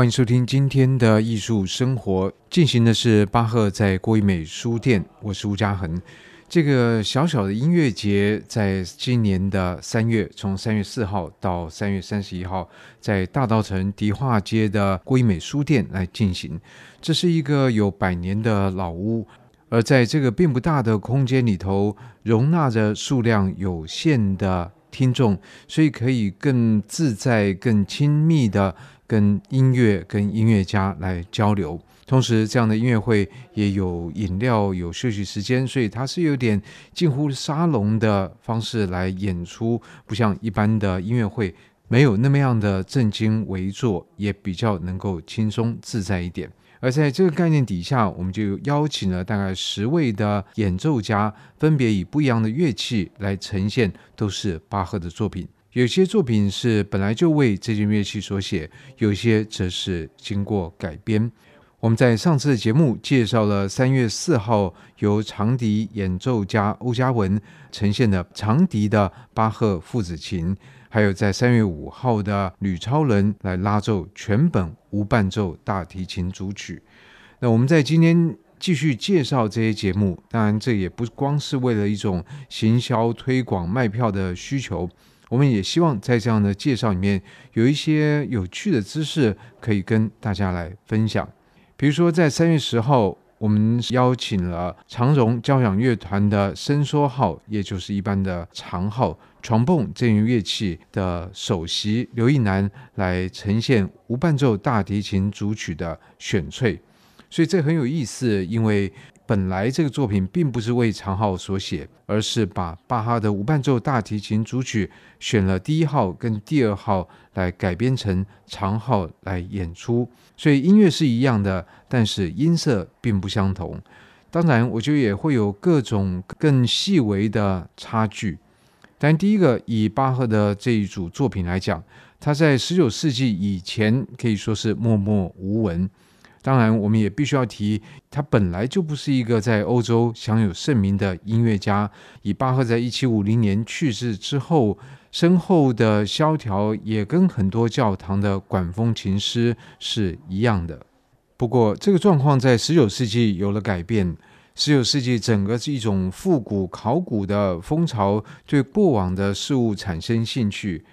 欢迎收听今天的艺术生活，进行的是巴赫在郭一美书店。我是吴嘉恒。这个小小的音乐节，在今年的三月，从三月四号到三月三十一号，在大稻城迪化街的郭一美书店来进行。这是一个有百年的老屋，而在这个并不大的空间里头，容纳着数量有限的听众，所以可以更自在、更亲密的。跟音乐、跟音乐家来交流，同时这样的音乐会也有饮料、有休息时间，所以它是有点近乎沙龙的方式来演出，不像一般的音乐会，没有那么样的正襟危坐，也比较能够轻松自在一点。而在这个概念底下，我们就邀请了大概十位的演奏家，分别以不一样的乐器来呈现，都是巴赫的作品。有些作品是本来就为这件乐器所写，有些则是经过改编。我们在上次的节目介绍了三月四号由长笛演奏家欧嘉文呈现的长笛的巴赫父子琴，还有在三月五号的吕超人来拉奏全本无伴奏大提琴组曲。那我们在今天继续介绍这些节目，当然这也不光是为了一种行销推广卖票的需求。我们也希望在这样的介绍里面有一些有趣的知识可以跟大家来分享。比如说，在三月十号，我们邀请了长荣交响乐团的伸缩号，也就是一般的长号 trombone 这种乐器的首席刘奕男来呈现无伴奏大提琴组曲的选粹。所以这很有意思，因为。本来这个作品并不是为长号所写，而是把巴哈的无伴奏大提琴组曲选了第一号跟第二号来改编成长号来演出，所以音乐是一样的，但是音色并不相同。当然，我觉得也会有各种更细微的差距。但第一个，以巴赫的这一组作品来讲，他在十九世纪以前可以说是默默无闻。当然，我们也必须要提，他本来就不是一个在欧洲享有盛名的音乐家。以巴赫在一七五零年去世之后，身后的萧条也跟很多教堂的管风琴师是一样的。不过，这个状况在十九世纪有了改变。十九世纪整个是一种复古考古的风潮，对过往的事物产生兴趣。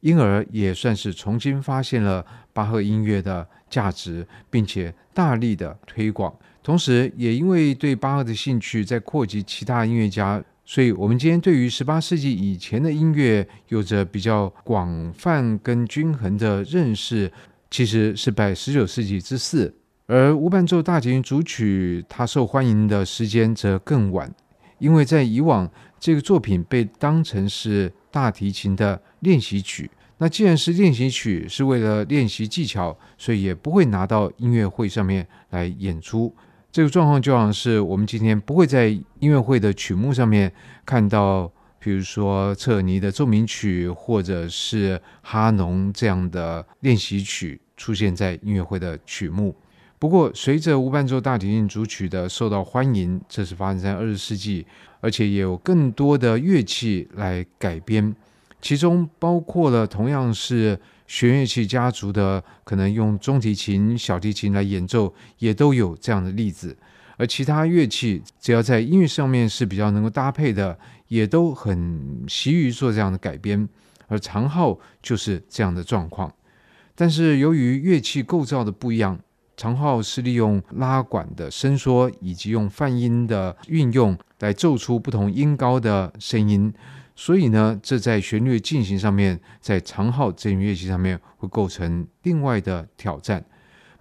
因而也算是重新发现了巴赫音乐的价值，并且大力的推广。同时，也因为对巴赫的兴趣在扩及其他音乐家，所以我们今天对于十八世纪以前的音乐有着比较广泛跟均衡的认识，其实是拜十九世纪之赐。而无伴奏大提琴组曲，它受欢迎的时间则更晚，因为在以往这个作品被当成是大提琴的练习曲。那既然是练习曲，是为了练习技巧，所以也不会拿到音乐会上面来演出。这个状况就好像是我们今天不会在音乐会的曲目上面看到，比如说彻尼的奏鸣曲，或者是哈农这样的练习曲出现在音乐会的曲目。不过，随着无伴奏大提琴组曲的受到欢迎，这是发生在二十世纪，而且也有更多的乐器来改编。其中包括了同样是弦乐器家族的，可能用中提琴、小提琴来演奏，也都有这样的例子。而其他乐器只要在音乐上面是比较能够搭配的，也都很习于做这样的改编。而长号就是这样的状况。但是由于乐器构造的不一样，长号是利用拉管的伸缩以及用泛音的运用来奏出不同音高的声音。所以呢，这在旋律进行上面，在长号这种乐器上面会构成另外的挑战。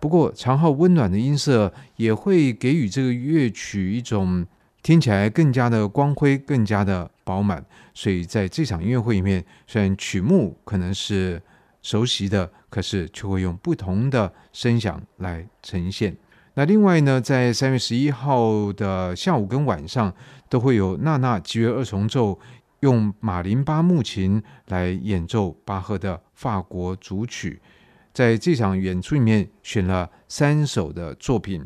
不过，长号温暖的音色也会给予这个乐曲一种听起来更加的光辉、更加的饱满。所以，在这场音乐会里面，虽然曲目可能是熟悉的，可是却会用不同的声响来呈现。那另外呢，在三月十一号的下午跟晚上，都会有娜娜吉约二重奏。用马林巴木琴来演奏巴赫的法国组曲，在这场演出里面选了三首的作品，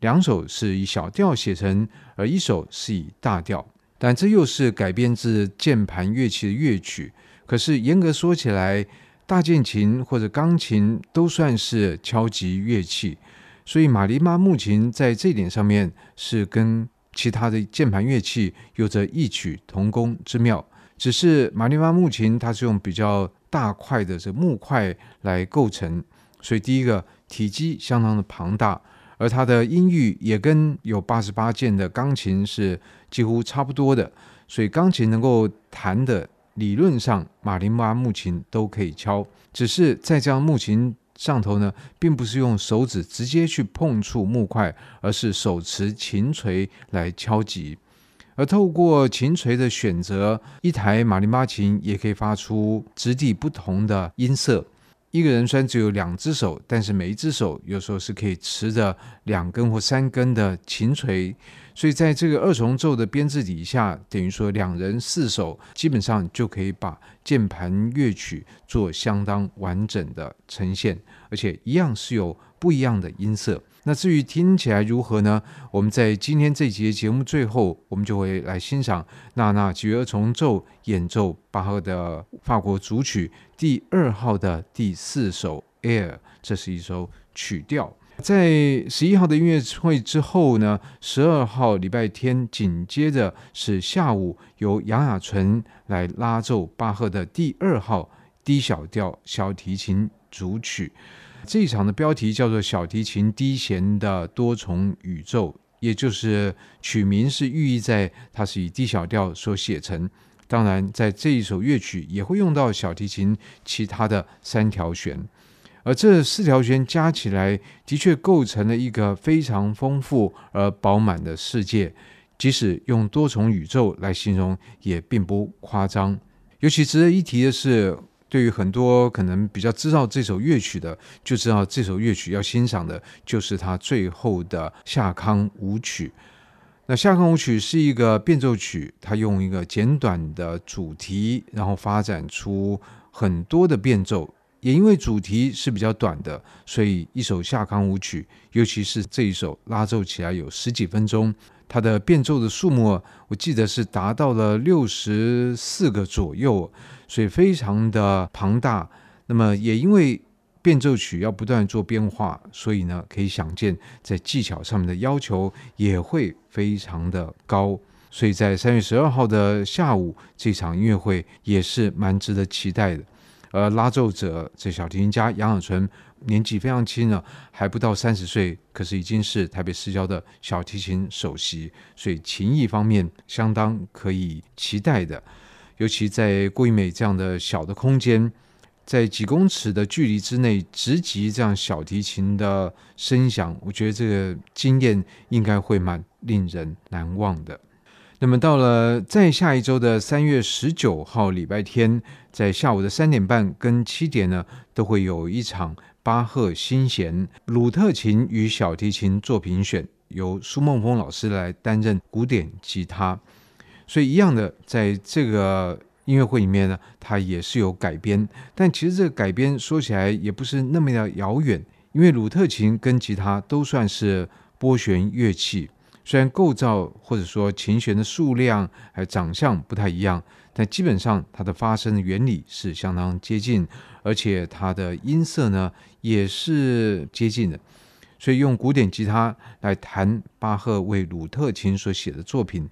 两首是以小调写成，而一首是以大调。但这又是改编自键盘乐器的乐曲。可是严格说起来，大键琴或者钢琴都算是敲击乐器，所以马林巴木琴在这点上面是跟其他的键盘乐器有着异曲同工之妙。只是马林巴木琴它是用比较大块的这木块来构成，所以第一个体积相当的庞大，而它的音域也跟有八十八键的钢琴是几乎差不多的，所以钢琴能够弹的。理论上，马林巴木琴都可以敲，只是在这样木琴上头呢，并不是用手指直接去碰触木块，而是手持琴锤来敲击。而透过琴锤的选择，一台马林巴琴也可以发出质地不同的音色。一个人虽然只有两只手，但是每一只手有时候是可以持着两根或三根的琴锤。所以，在这个二重奏的编制底下，等于说两人四手基本上就可以把键盘乐曲做相当完整的呈现，而且一样是有不一样的音色。那至于听起来如何呢？我们在今天这节节目最后，我们就会来欣赏娜娜吉尔重奏演奏巴赫的法国组曲第二号的第四首 Air，这是一首曲调。在十一号的音乐会之后呢，十二号礼拜天紧接着是下午由杨雅纯来拉奏巴赫的第二号 D 小调小提琴组曲。这一场的标题叫做《小提琴低弦的多重宇宙》，也就是曲名是寓意在它是以 D 小调所写成。当然，在这一首乐曲也会用到小提琴其他的三条弦。而这四条弦加起来，的确构成了一个非常丰富而饱满的世界。即使用多重宇宙来形容，也并不夸张。尤其值得一提的是，对于很多可能比较知道这首乐曲的，就知道这首乐曲要欣赏的就是它最后的夏康舞曲。那夏康舞曲是一个变奏曲，它用一个简短的主题，然后发展出很多的变奏。也因为主题是比较短的，所以一首夏康舞曲，尤其是这一首拉奏起来有十几分钟，它的变奏的数目，我记得是达到了六十四个左右，所以非常的庞大。那么也因为变奏曲要不断做变化，所以呢，可以想见在技巧上面的要求也会非常的高。所以在三月十二号的下午，这场音乐会也是蛮值得期待的。而拉奏者这小提琴家杨雅纯年纪非常轻了，还不到三十岁，可是已经是台北市郊的小提琴首席，所以琴艺方面相当可以期待的。尤其在郭一美这样的小的空间，在几公尺的距离之内直击这样小提琴的声响，我觉得这个经验应该会蛮令人难忘的。那么到了再下一周的三月十九号礼拜天，在下午的三点半跟七点呢，都会有一场巴赫新弦鲁特琴与小提琴作品选，由苏梦峰老师来担任古典吉他。所以一样的，在这个音乐会里面呢，它也是有改编，但其实这个改编说起来也不是那么的遥远，因为鲁特琴跟吉他都算是拨弦乐器。虽然构造或者说琴弦的数量还有长相不太一样，但基本上它的发声的原理是相当接近，而且它的音色呢也是接近的。所以用古典吉他来弹巴赫为鲁特琴所写的作品，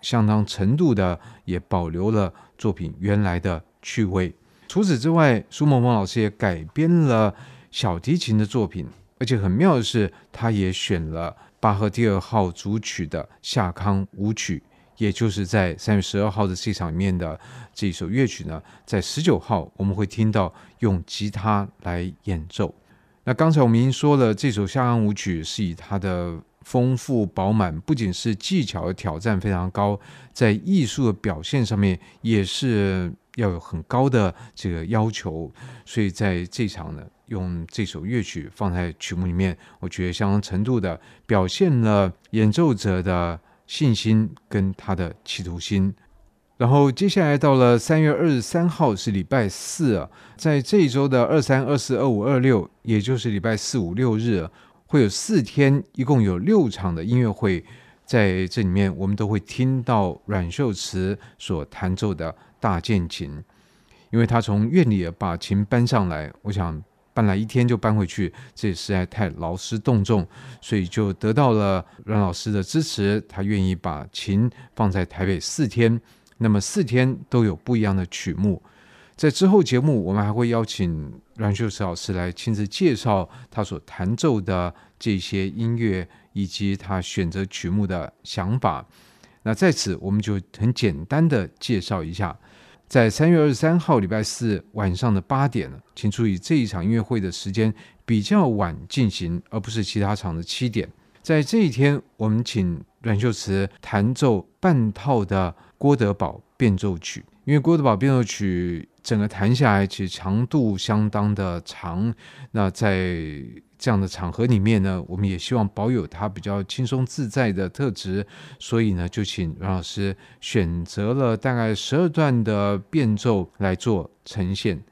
相当程度的也保留了作品原来的趣味。除此之外，苏萌萌老师也改编了小提琴的作品，而且很妙的是，他也选了。巴赫第二号组曲的夏康舞曲，也就是在三月十二号的这场里面的这首乐曲呢，在十九号我们会听到用吉他来演奏。那刚才我们已经说了，这首夏康舞曲是以它的丰富饱满，不仅是技巧的挑战非常高，在艺术的表现上面也是要有很高的这个要求，所以在这场呢。用这首乐曲放在曲目里面，我觉得相当程度的表现了演奏者的信心跟他的企图心。然后接下来到了三月二十三号是礼拜四啊，在这一周的二三、二四、二五、二六，也就是礼拜四五六日，会有四天，一共有六场的音乐会，在这里面我们都会听到阮秀慈所弹奏的大键琴。因为他从院里把琴搬上来，我想搬来一天就搬回去，这实在太劳师动众，所以就得到了阮老师的支持，他愿意把琴放在台北四天，那么四天都有不一样的曲目。在之后节目，我们还会邀请阮秀慈老师来亲自介绍他所弹奏的这些音乐，以及他选择曲目的想法。那在此，我们就很简单的介绍一下，在三月二十三号礼拜四晚上的八点，请注意这一场音乐会的时间比较晚进行，而不是其他场的七点。在这一天，我们请阮秀慈弹奏半套的郭德宝变奏曲，因为郭德宝变奏曲。整个弹下来，其实长度相当的长。那在这样的场合里面呢，我们也希望保有它比较轻松自在的特质，所以呢，就请阮老师选择了大概十二段的变奏来做呈现。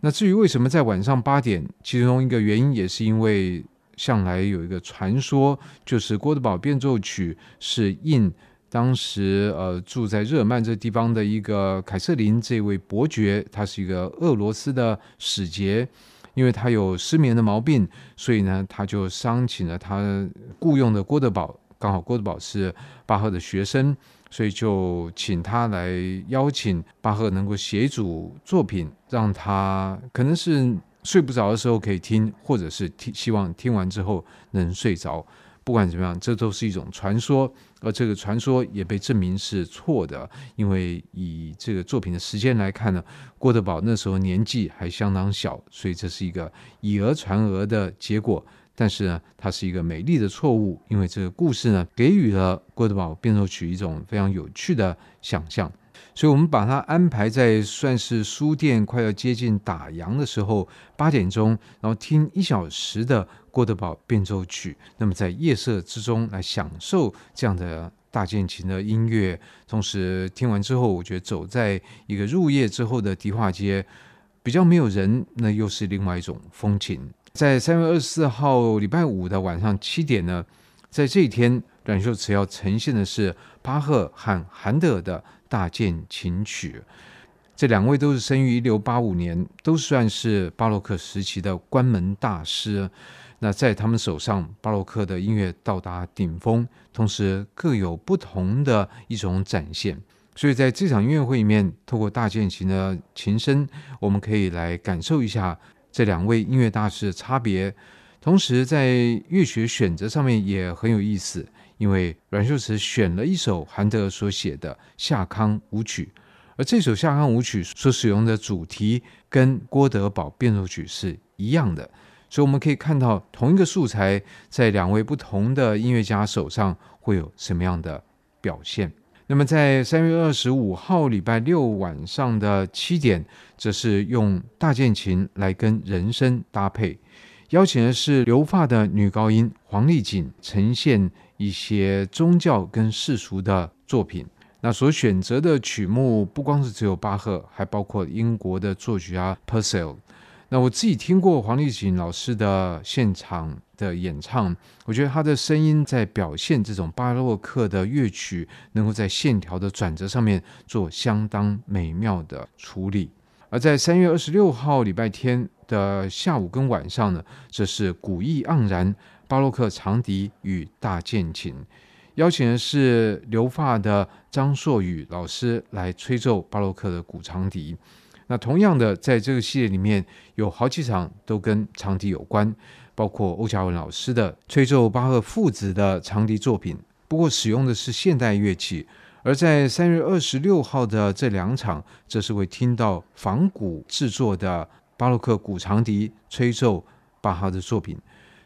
那至于为什么在晚上八点，其中一个原因也是因为向来有一个传说，就是郭德堡变奏曲是应。当时，呃，住在日耳曼这地方的一个凯瑟琳这位伯爵，他是一个俄罗斯的使节，因为他有失眠的毛病，所以呢，他就商请了他雇佣的郭德宝，刚好郭德宝是巴赫的学生，所以就请他来邀请巴赫能够写一组作品，让他可能是睡不着的时候可以听，或者是听希望听完之后能睡着。不管怎么样，这都是一种传说，而这个传说也被证明是错的，因为以这个作品的时间来看呢，郭德宝那时候年纪还相当小，所以这是一个以讹传讹的结果。但是呢，它是一个美丽的错误，因为这个故事呢，给予了郭德宝变奏曲一种非常有趣的想象。所以，我们把它安排在算是书店快要接近打烊的时候，八点钟，然后听一小时的郭德堡变奏曲。那么，在夜色之中来享受这样的大键琴的音乐，同时听完之后，我觉得走在一个入夜之后的迪化街，比较没有人，那又是另外一种风情。在三月二十四号礼拜五的晚上七点呢，在这一天，阮秀慈要呈现的是巴赫和韩德尔的。大键琴曲，这两位都是生于一六八五年，都算是巴洛克时期的关门大师。那在他们手上，巴洛克的音乐到达顶峰，同时各有不同的一种展现。所以在这场音乐会里面，透过大键琴的琴声，我们可以来感受一下这两位音乐大师的差别。同时，在乐曲选择上面也很有意思。因为阮秀慈选了一首韩德尔所写的夏康舞曲，而这首夏康舞曲所使用的主题跟郭德堡变奏曲是一样的，所以我们可以看到同一个素材在两位不同的音乐家手上会有什么样的表现。那么在三月二十五号礼拜六晚上的七点，则是用大键琴来跟人声搭配，邀请的是留发的女高音黄丽锦呈现。一些宗教跟世俗的作品，那所选择的曲目不光是只有巴赫，还包括英国的作曲家 Purcell。那我自己听过黄丽锦老师的现场的演唱，我觉得他的声音在表现这种巴洛克的乐曲，能够在线条的转折上面做相当美妙的处理。而在三月二十六号礼拜天的下午跟晚上呢，这是古意盎然。巴洛克长笛与大键琴，邀请的是留发的张硕宇老师来吹奏巴洛克的古长笛。那同样的，在这个系列里面有好几场都跟长笛有关，包括欧嘉文老师的吹奏巴赫父子的长笛作品，不过使用的是现代乐器。而在三月二十六号的这两场，则是会听到仿古制作的巴洛克古长笛吹奏巴哈的作品。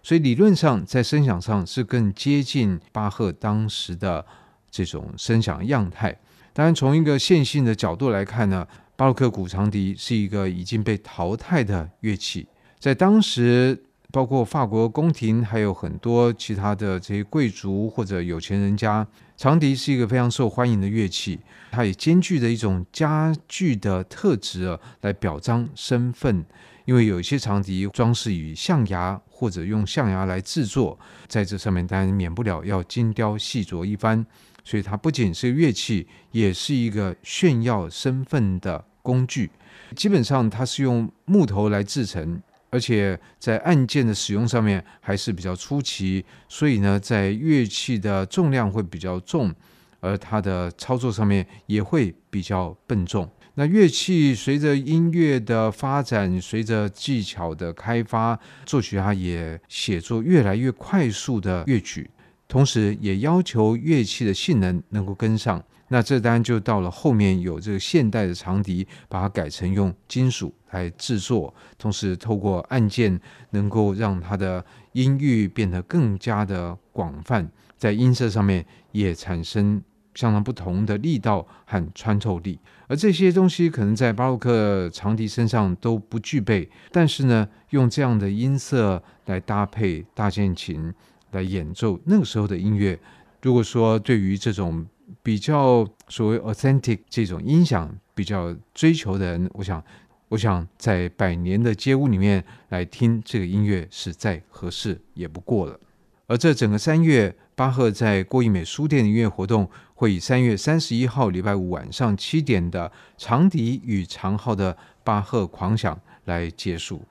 所以理论上，在声响上是更接近巴赫当时的这种声响样态。当然，从一个线性的角度来看呢，巴洛克古长笛是一个已经被淘汰的乐器。在当时，包括法国宫廷，还有很多其他的这些贵族或者有钱人家，长笛是一个非常受欢迎的乐器。它也兼具着一种家具的特质啊，来表彰身份。因为有一些长笛装饰于象牙，或者用象牙来制作，在这上面当然免不了要精雕细琢一番，所以它不仅是乐器，也是一个炫耀身份的工具。基本上它是用木头来制成，而且在按键的使用上面还是比较出奇，所以呢，在乐器的重量会比较重，而它的操作上面也会比较笨重。那乐器随着音乐的发展，随着技巧的开发，作曲家也写作越来越快速的乐曲，同时也要求乐器的性能能够跟上。那这当然就到了后面有这个现代的长笛，把它改成用金属来制作，同时透过按键能够让它的音域变得更加的广泛，在音色上面也产生相当不同的力道和穿透力。而这些东西可能在巴洛克长笛身上都不具备，但是呢，用这样的音色来搭配大键琴来演奏那个时候的音乐，如果说对于这种比较所谓 authentic 这种音响比较追求的人，我想，我想在百年的街屋里面来听这个音乐是再合适也不过了。而这整个三月，巴赫在郭怡美书店的音乐活动会以三月三十一号礼拜五晚上七点的长笛与长号的巴赫狂想来结束，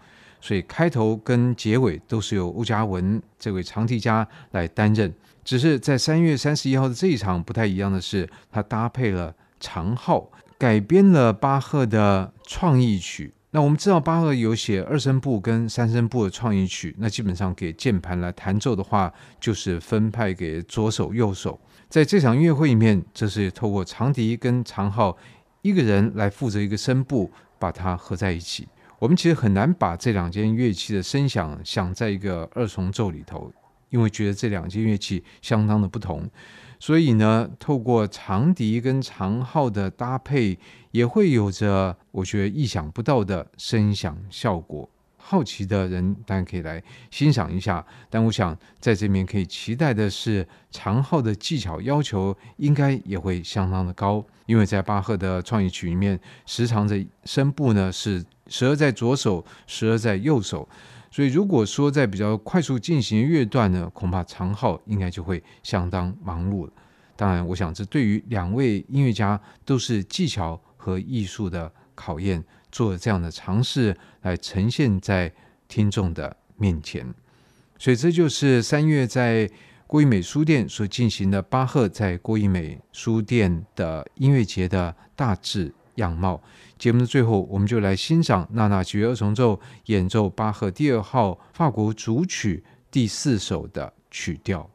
所以开头跟结尾都是由欧嘉文这位长笛家来担任。只是在三月三十一号的这一场不太一样的是，他搭配了长号，改编了巴赫的创意曲。那我们知道巴赫有写二声部跟三声部的创意曲，那基本上给键盘来弹奏的话，就是分派给左手右手。在这场音乐会里面，这是透过长笛跟长号一个人来负责一个声部，把它合在一起。我们其实很难把这两件乐器的声响想在一个二重奏里头。因为觉得这两件乐器相当的不同，所以呢，透过长笛跟长号的搭配，也会有着我觉得意想不到的声响效果。好奇的人当然可以来欣赏一下，但我想在这边可以期待的是，长号的技巧要求应该也会相当的高，因为在巴赫的创意曲里面，时常的声部呢是时而在左手，时而在右手。所以，如果说在比较快速进行的乐段呢，恐怕长号应该就会相当忙碌了。当然，我想这对于两位音乐家都是技巧和艺术的考验，做这样的尝试来呈现在听众的面前。所以，这就是三月在郭怡美书店所进行的巴赫在郭怡美书店的音乐节的大致样貌。节目的最后，我们就来欣赏娜娜吉乐二重奏演奏巴赫第二号法国组曲第四首的曲调。